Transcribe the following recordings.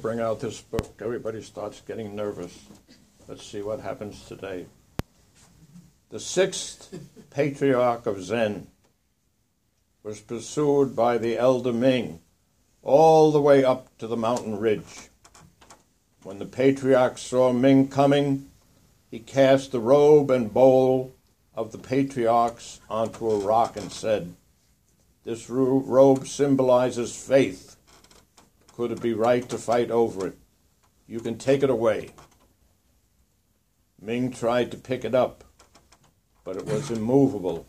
Bring out this book, everybody starts getting nervous. Let's see what happens today. The sixth patriarch of Zen was pursued by the elder Ming all the way up to the mountain ridge. When the patriarch saw Ming coming, he cast the robe and bowl of the patriarchs onto a rock and said, This robe symbolizes faith. Could it be right to fight over it? You can take it away. Ming tried to pick it up, but it was immovable.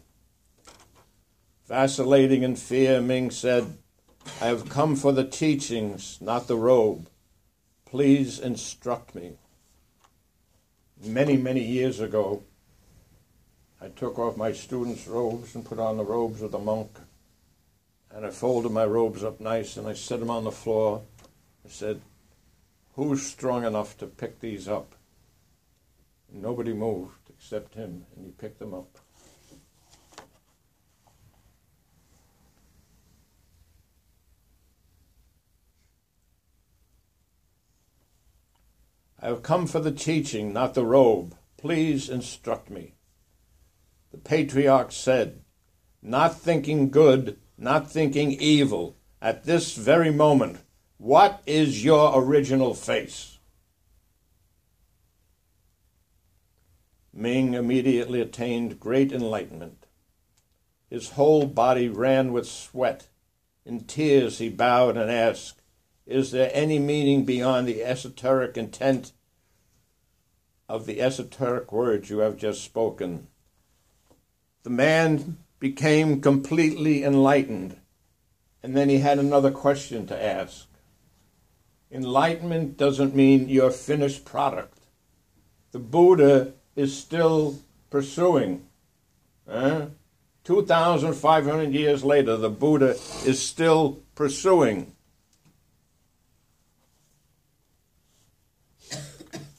Vacillating in fear, Ming said, I have come for the teachings, not the robe. Please instruct me. Many, many years ago, I took off my students' robes and put on the robes of the monk. And I folded my robes up nice and I set them on the floor. I said, Who's strong enough to pick these up? And nobody moved except him, and he picked them up. I have come for the teaching, not the robe. Please instruct me. The patriarch said, Not thinking good, not thinking evil, at this very moment, what is your original face? Ming immediately attained great enlightenment. His whole body ran with sweat. In tears he bowed and asked, Is there any meaning beyond the esoteric intent of the esoteric words you have just spoken? The man became completely enlightened. And then he had another question to ask. Enlightenment doesn't mean your finished product. The Buddha is still pursuing. Eh? 2,500 years later, the Buddha is still pursuing.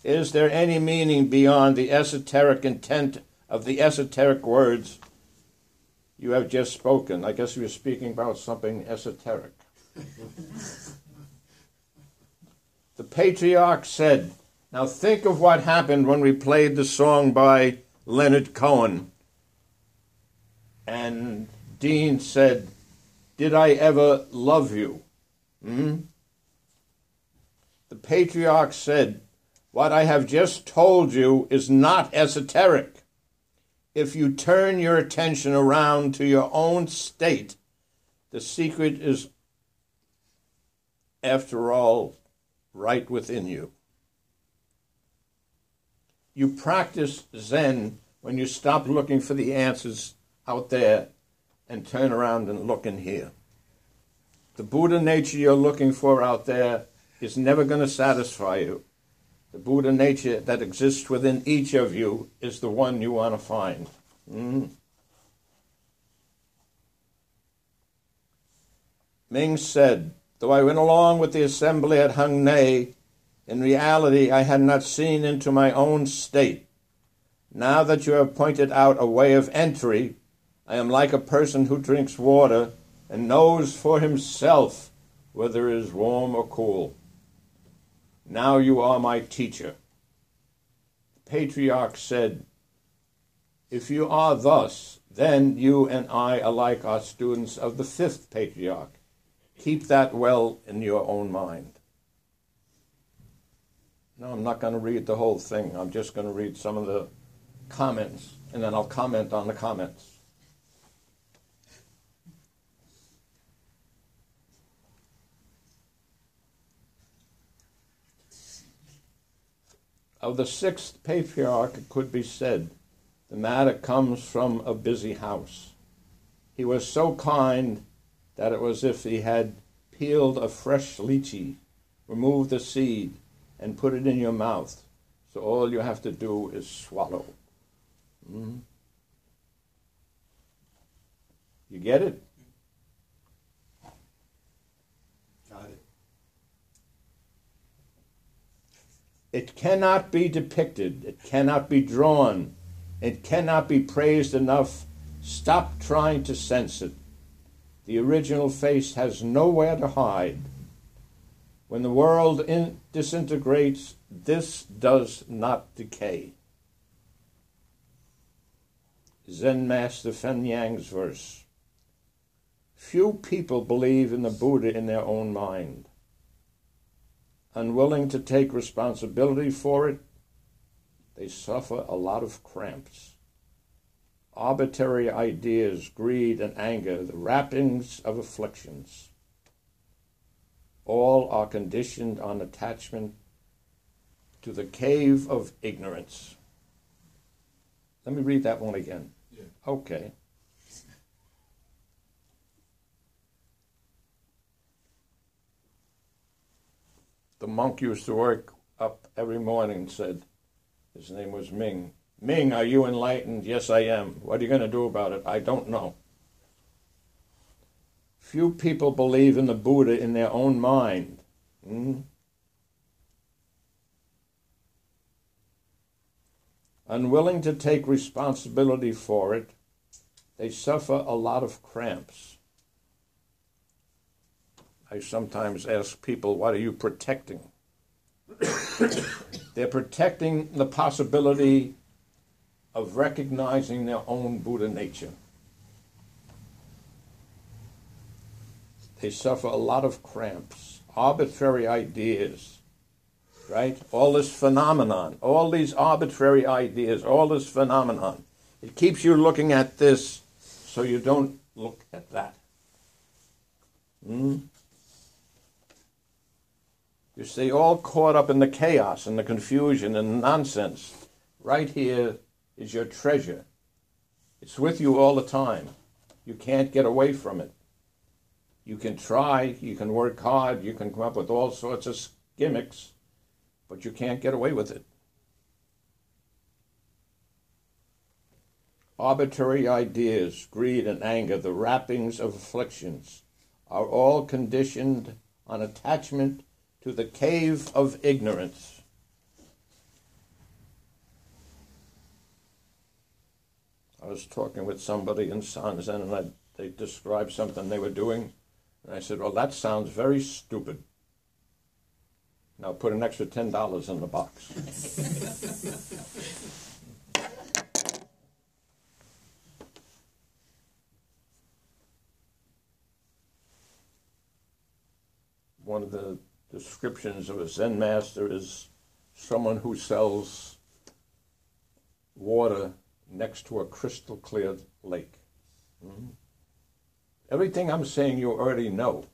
Is there any meaning beyond the esoteric intent of the esoteric words you have just spoken? I guess you're speaking about something esoteric. the patriarch said, now think of what happened when we played the song by Leonard Cohen. And Dean said, Did I ever love you? Hmm? The patriarch said, What I have just told you is not esoteric. If you turn your attention around to your own state, the secret is, after all, right within you. You practice Zen when you stop looking for the answers out there and turn around and look in here. The Buddha nature you're looking for out there is never going to satisfy you. The Buddha nature that exists within each of you is the one you want to find. Mm. Ming said, Though I went along with the assembly at Huang Mei, in reality, I had not seen into my own state. Now that you have pointed out a way of entry, I am like a person who drinks water and knows for himself whether it is warm or cool. Now you are my teacher. The patriarch said, If you are thus, then you and I alike are students of the fifth patriarch. Keep that well in your own mind. No, I'm not going to read the whole thing. I'm just going to read some of the comments, and then I'll comment on the comments. Of the sixth patriarch, it could be said, the matter comes from a busy house. He was so kind that it was as if he had peeled a fresh lychee, removed the seed, and put it in your mouth. So all you have to do is swallow. Mm. You get it? It cannot be depicted, it cannot be drawn, it cannot be praised enough. Stop trying to sense it. The original face has nowhere to hide. When the world in, disintegrates, this does not decay. Zen Master Fen Yang's verse. Few people believe in the Buddha in their own mind. Unwilling to take responsibility for it, they suffer a lot of cramps. Arbitrary ideas, greed, and anger, the wrappings of afflictions. All are conditioned on attachment to the cave of ignorance. Let me read that one again. Yeah. Okay. The monk used to work up every morning, and said, his name was Ming. Ming, are you enlightened? Yes, I am. What are you going to do about it? I don't know. Few people believe in the Buddha in their own mind. Hmm? Unwilling to take responsibility for it, they suffer a lot of cramps. I sometimes ask people, what are you protecting? They're protecting the possibility of recognizing their own Buddha nature. They suffer a lot of cramps, arbitrary ideas, right? All this phenomenon, all these arbitrary ideas, all this phenomenon. It keeps you looking at this so you don't look at that. Hmm? You stay all caught up in the chaos and the confusion and nonsense. Right here is your treasure. It's with you all the time. You can't get away from it. You can try, you can work hard, you can come up with all sorts of gimmicks, but you can't get away with it. Arbitrary ideas, greed, and anger, the wrappings of afflictions, are all conditioned on attachment to the cave of ignorance. I was talking with somebody in Sanzen and I, they described something they were doing. And I said, Well, that sounds very stupid. Now put an extra $10 in the box. One of the descriptions of a Zen master is someone who sells water next to a crystal clear lake. Mm-hmm. Everything I'm saying you already know.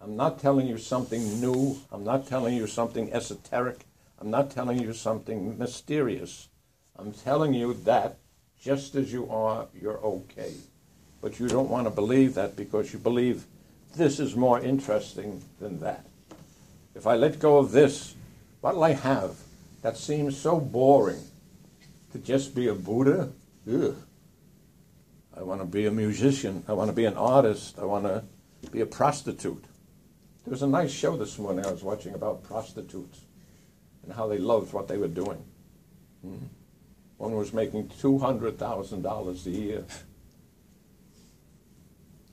I'm not telling you something new. I'm not telling you something esoteric. I'm not telling you something mysterious. I'm telling you that just as you are, you're okay. But you don't want to believe that because you believe this is more interesting than that. If I let go of this, what'll I have? That seems so boring. To just be a Buddha? Ugh. I want to be a musician. I want to be an artist. I want to be a prostitute. There was a nice show this morning I was watching about prostitutes and how they loved what they were doing. Hmm. One was making $200,000 a year.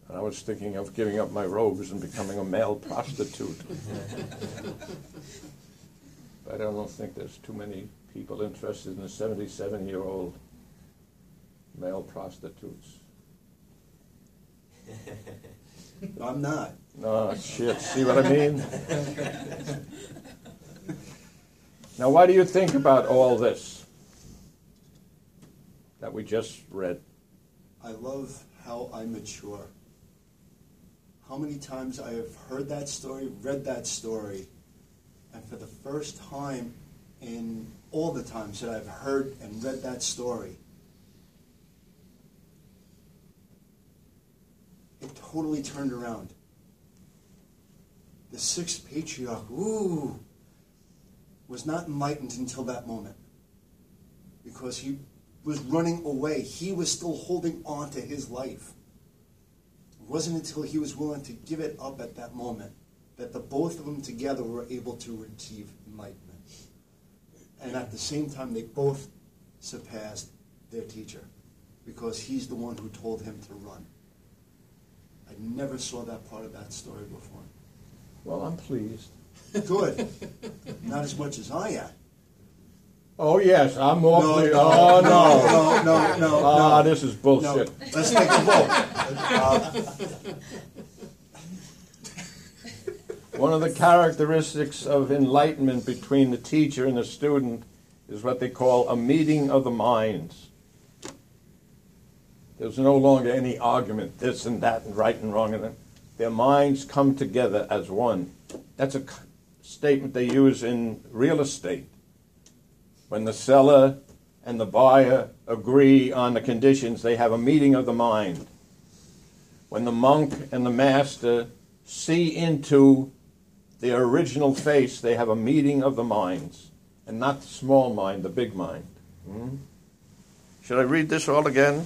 And I was thinking of giving up my robes and becoming a male prostitute. but I don't think there's too many people interested in a 77 year old male prostitutes. I'm not. No, shit. See what I mean? now, why do you think about all this that we just read? I love how I mature. How many times I have heard that story, read that story, and for the first time in all the times that I've heard and read that story, it totally turned around. The sixth patriarch, ooh, was not enlightened until that moment because he was running away. He was still holding on to his life. It wasn't until he was willing to give it up at that moment that the both of them together were able to achieve enlightenment. And at the same time, they both surpassed their teacher because he's the one who told him to run. I never saw that part of that story before. Well, I'm pleased. Good. Not as much as I am. Oh, yes, I'm more No, no, Oh, no. no, no, no, Ah, no. this is No, bullshit. let's take a vote. Uh, One of the characteristics of enlightenment between the teacher and the student is what they call a meeting of the minds. There's no longer any argument, this and that, and right and wrong, and their minds come together as one. That's a statement they use in real estate. When the seller and the buyer agree on the conditions, they have a meeting of the mind. When the monk and the master see into their original face, they have a meeting of the minds, and not the small mind, the big mind. Hmm? Should I read this all again?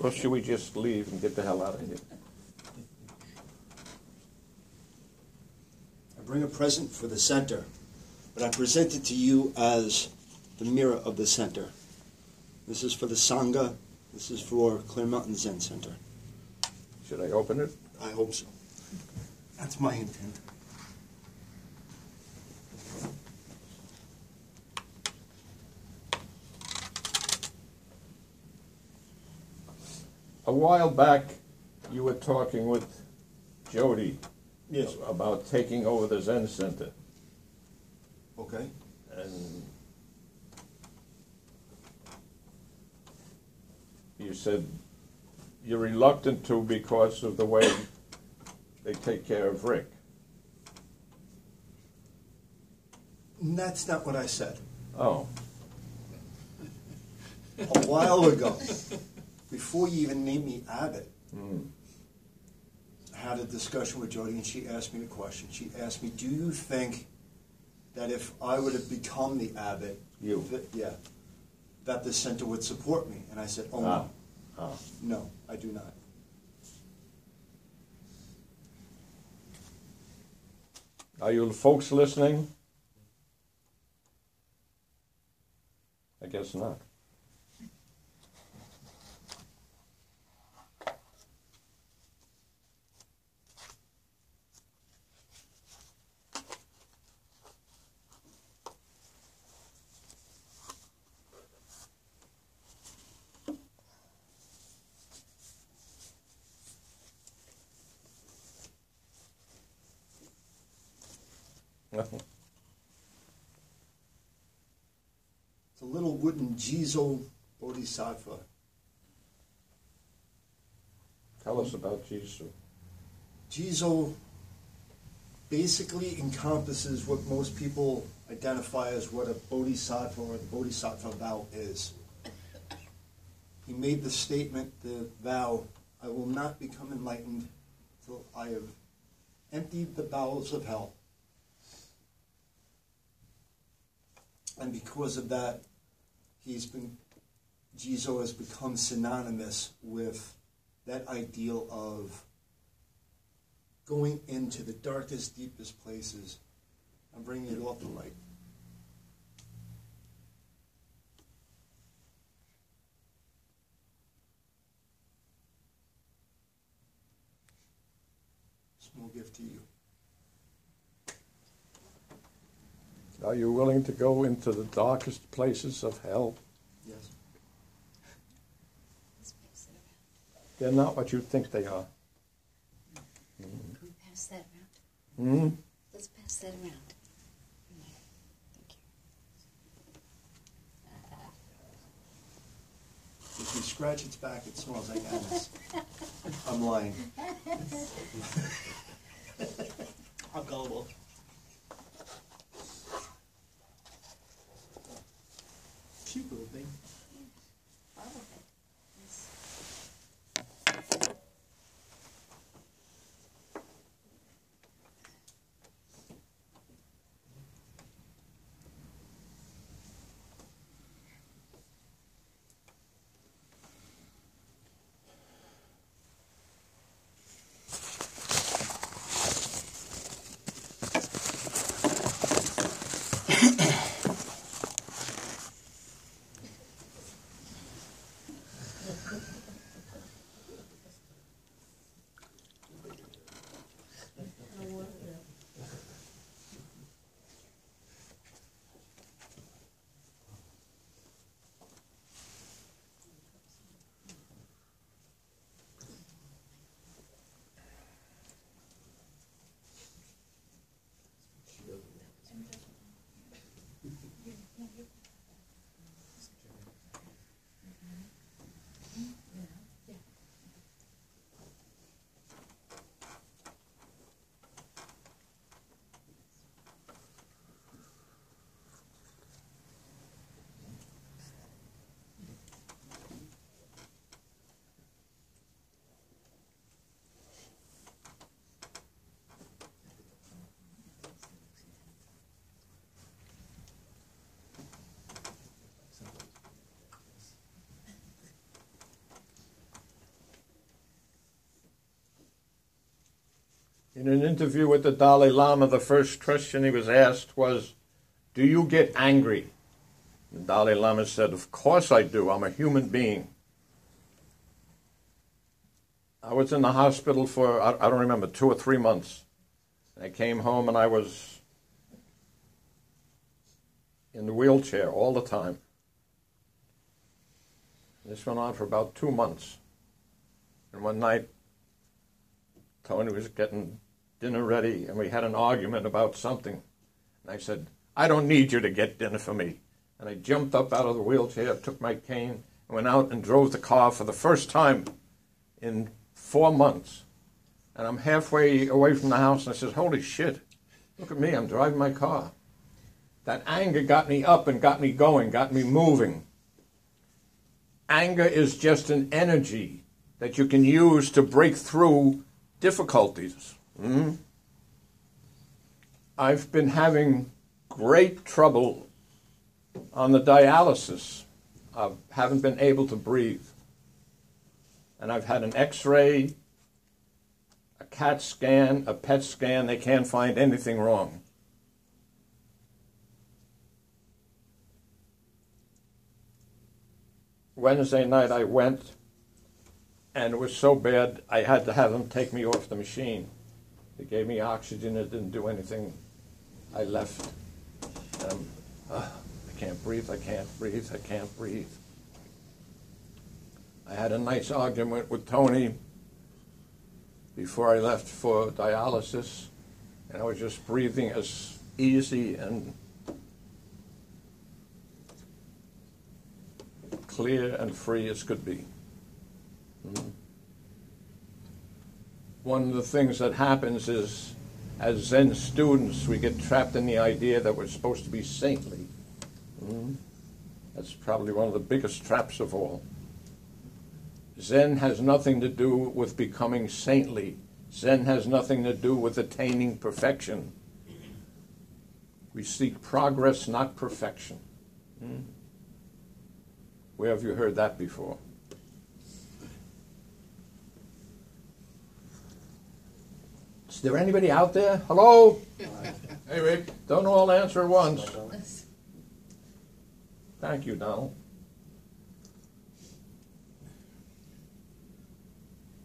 Or should we just leave and get the hell out of here? I bring a present for the center, but I present it to you as the mirror of the center. This is for the Sangha. This is for Clear Mountain Zen Center. Should I open it? I hope so. That's my intent. A while back, you were talking with Jody Yes. about taking over the Zen Center, Okay. and you said you're reluctant to because of the way they take care of Rick. That's not what I said. Oh, A while ago, before you even named me Abbott, hmm. I had a discussion with Jody, and she asked me a question. She asked me, "Do you think that if I would have become the abbot, You. that, yeah, that the center would support me?" And I said, "Oh Ah. Ah. no, no, I do not." Are you folks listening? I guess not. It's a little wooden Jizo Bodhisattva. Tell us about Jesus. Jizo basically encompasses what most people identify as what a bodhisattva or the bodhisattva vow is. He made the statement, the vow, I will not become enlightened till I have emptied the bowels of hell. And because of that, he's been, Jizo has become synonymous with that ideal of going into the darkest, deepest places and bringing it all to light. Small gift to you. Are you willing to go into the darkest places of hell? Yes. Let's pass it around. They're not what you think they are. Can we pass that around? Hmm? Let's pass that around. If you scratch its back, it smells like anise. I'm lying. I'm gullible. In an interview with the Dalai Lama, the first question he was asked was, Do you get angry? The Dalai Lama said, Of course I do. I'm a human being. I was in the hospital for, I, don't remember, two or three months. I came home and I was in the wheelchair all the time. This went on for about two months. And one night, Tony was getting dinner ready, and we had an argument about something. And I said, I don't need you to get dinner for me. And I jumped up out of the wheelchair, took my cane, and went out and drove the car for the first time in four months. And I'm halfway away from the house, and I says, Holy shit, look at me, I'm driving my car. That anger got me up and got me going, got me moving. Anger is just an energy that you can use to break through difficulties. Hmm? I've been having great trouble on the dialysis. I haven't been able to breathe. And I've had an x ray, a CAT scan, a PET scan. They can't find anything wrong. Wednesday night I went, and it was so bad I had to have them take me off the machine. They gave me oxygen, it didn't do anything. I left. Um, uh, I can't breathe, I can't breathe, I can't breathe. I had a nice argument with Tony before I left for dialysis, and I was just breathing as easy and clear and free as could be. One of the things that happens is, as Zen students, we get trapped in the idea that we're supposed to be saintly. Mm. That's probably one of the biggest traps of all. Zen has nothing to do with becoming saintly. Zen has nothing to do with attaining perfection. We seek progress, not perfection. Mm. Where have you heard that before? Is there anybody out there? Hello? hey, Rick. Don't all answer at once. Thank you, Donald.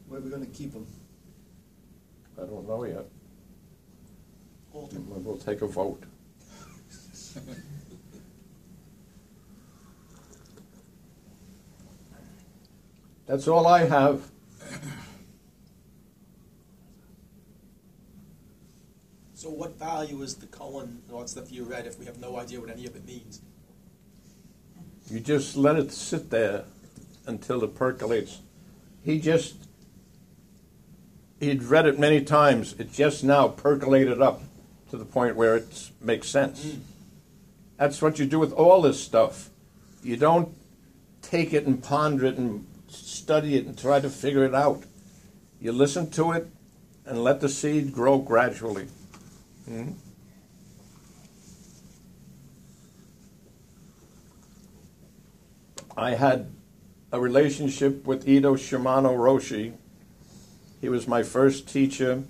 Where are we going to keep them? I don't know yet. We'll take a vote. That's all I have. So what value is the koan and all that stuff you read if we have no idea what any of it means? You just let it sit there until it percolates. He just, he'd read it many times. It just now percolated up to the point where it makes sense. Mm. That's what you do with all this stuff. You don't take it and ponder it and study it and try to figure it out. You listen to it and let the seed grow gradually. Hmm? I had a relationship with Eido Shimano Roshi. He was my first teacher.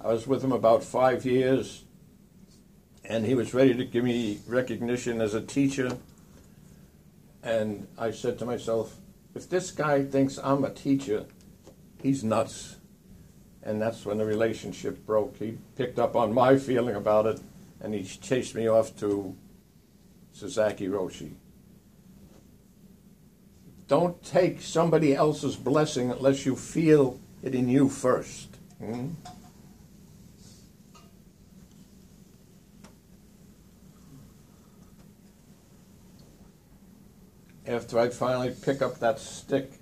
I was with him about five years, and he was ready to give me recognition as a teacher. And I said to myself, if this guy thinks I'm a teacher, he's nuts. And that's when the relationship broke. He picked up on my feeling about it, and he chased me off to Sasaki Roshi. Don't take somebody else's blessing unless you feel it in you first. Hmm? After I'd finally pick up that stick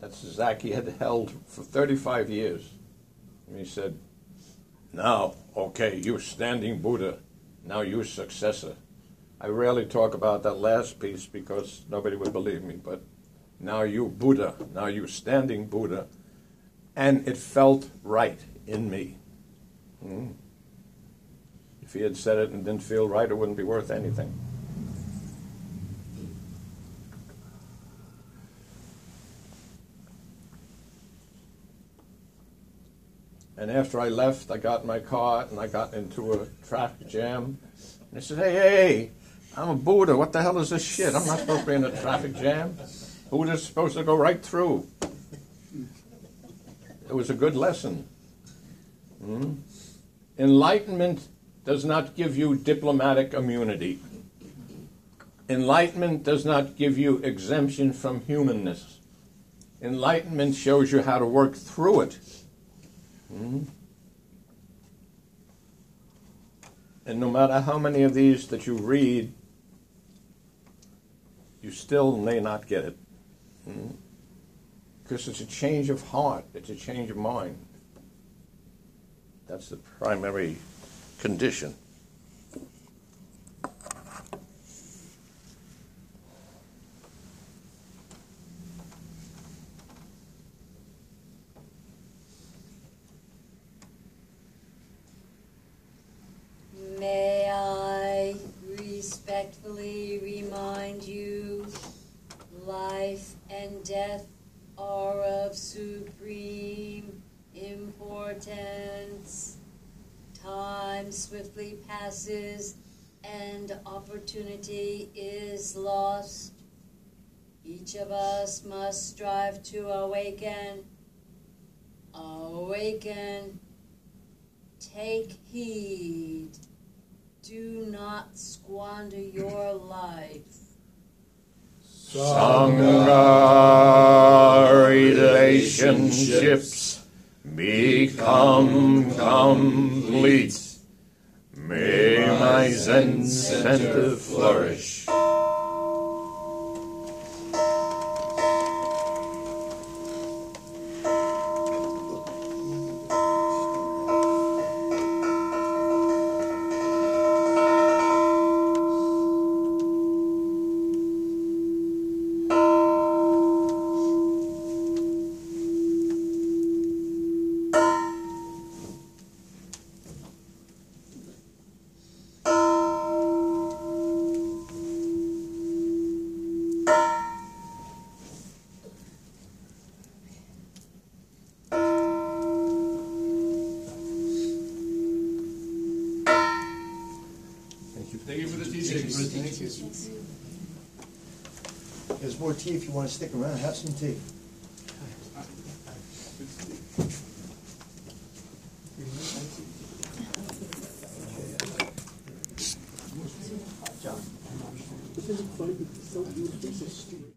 that Sasaki had held for 35 years, and he said, Now, okay, you standing Buddha, now you successor. I rarely talk about that last piece because nobody would believe me, but now you Buddha, now you standing Buddha. And it felt right in me. Hmm. If he had said it and didn't feel right, it wouldn't be worth anything. And after I left, I got in my car and I got into a traffic jam. And I said, hey, hey, I'm a Buddha. What the hell is this shit? I'm not supposed to be in a traffic jam. Buddha's supposed to go right through. It was a good lesson. Hmm? Enlightenment does not give you diplomatic immunity. Enlightenment does not give you exemption from humanness. Enlightenment shows you how to work through it. Hmm? And no matter how many of these that you read, you still may not get it. Hmm? Because it's a change of heart, it's a change of mind. That's the primary condition. May I respectfully remind you life and death are of supreme importance. Time swiftly passes and opportunity is lost. Each of us must strive to awaken. Awaken. Take heed. Do not squander your life. Sangha relationships become complete. May my Zen center flourish. There's more tea if you want to stick around. Have some tea.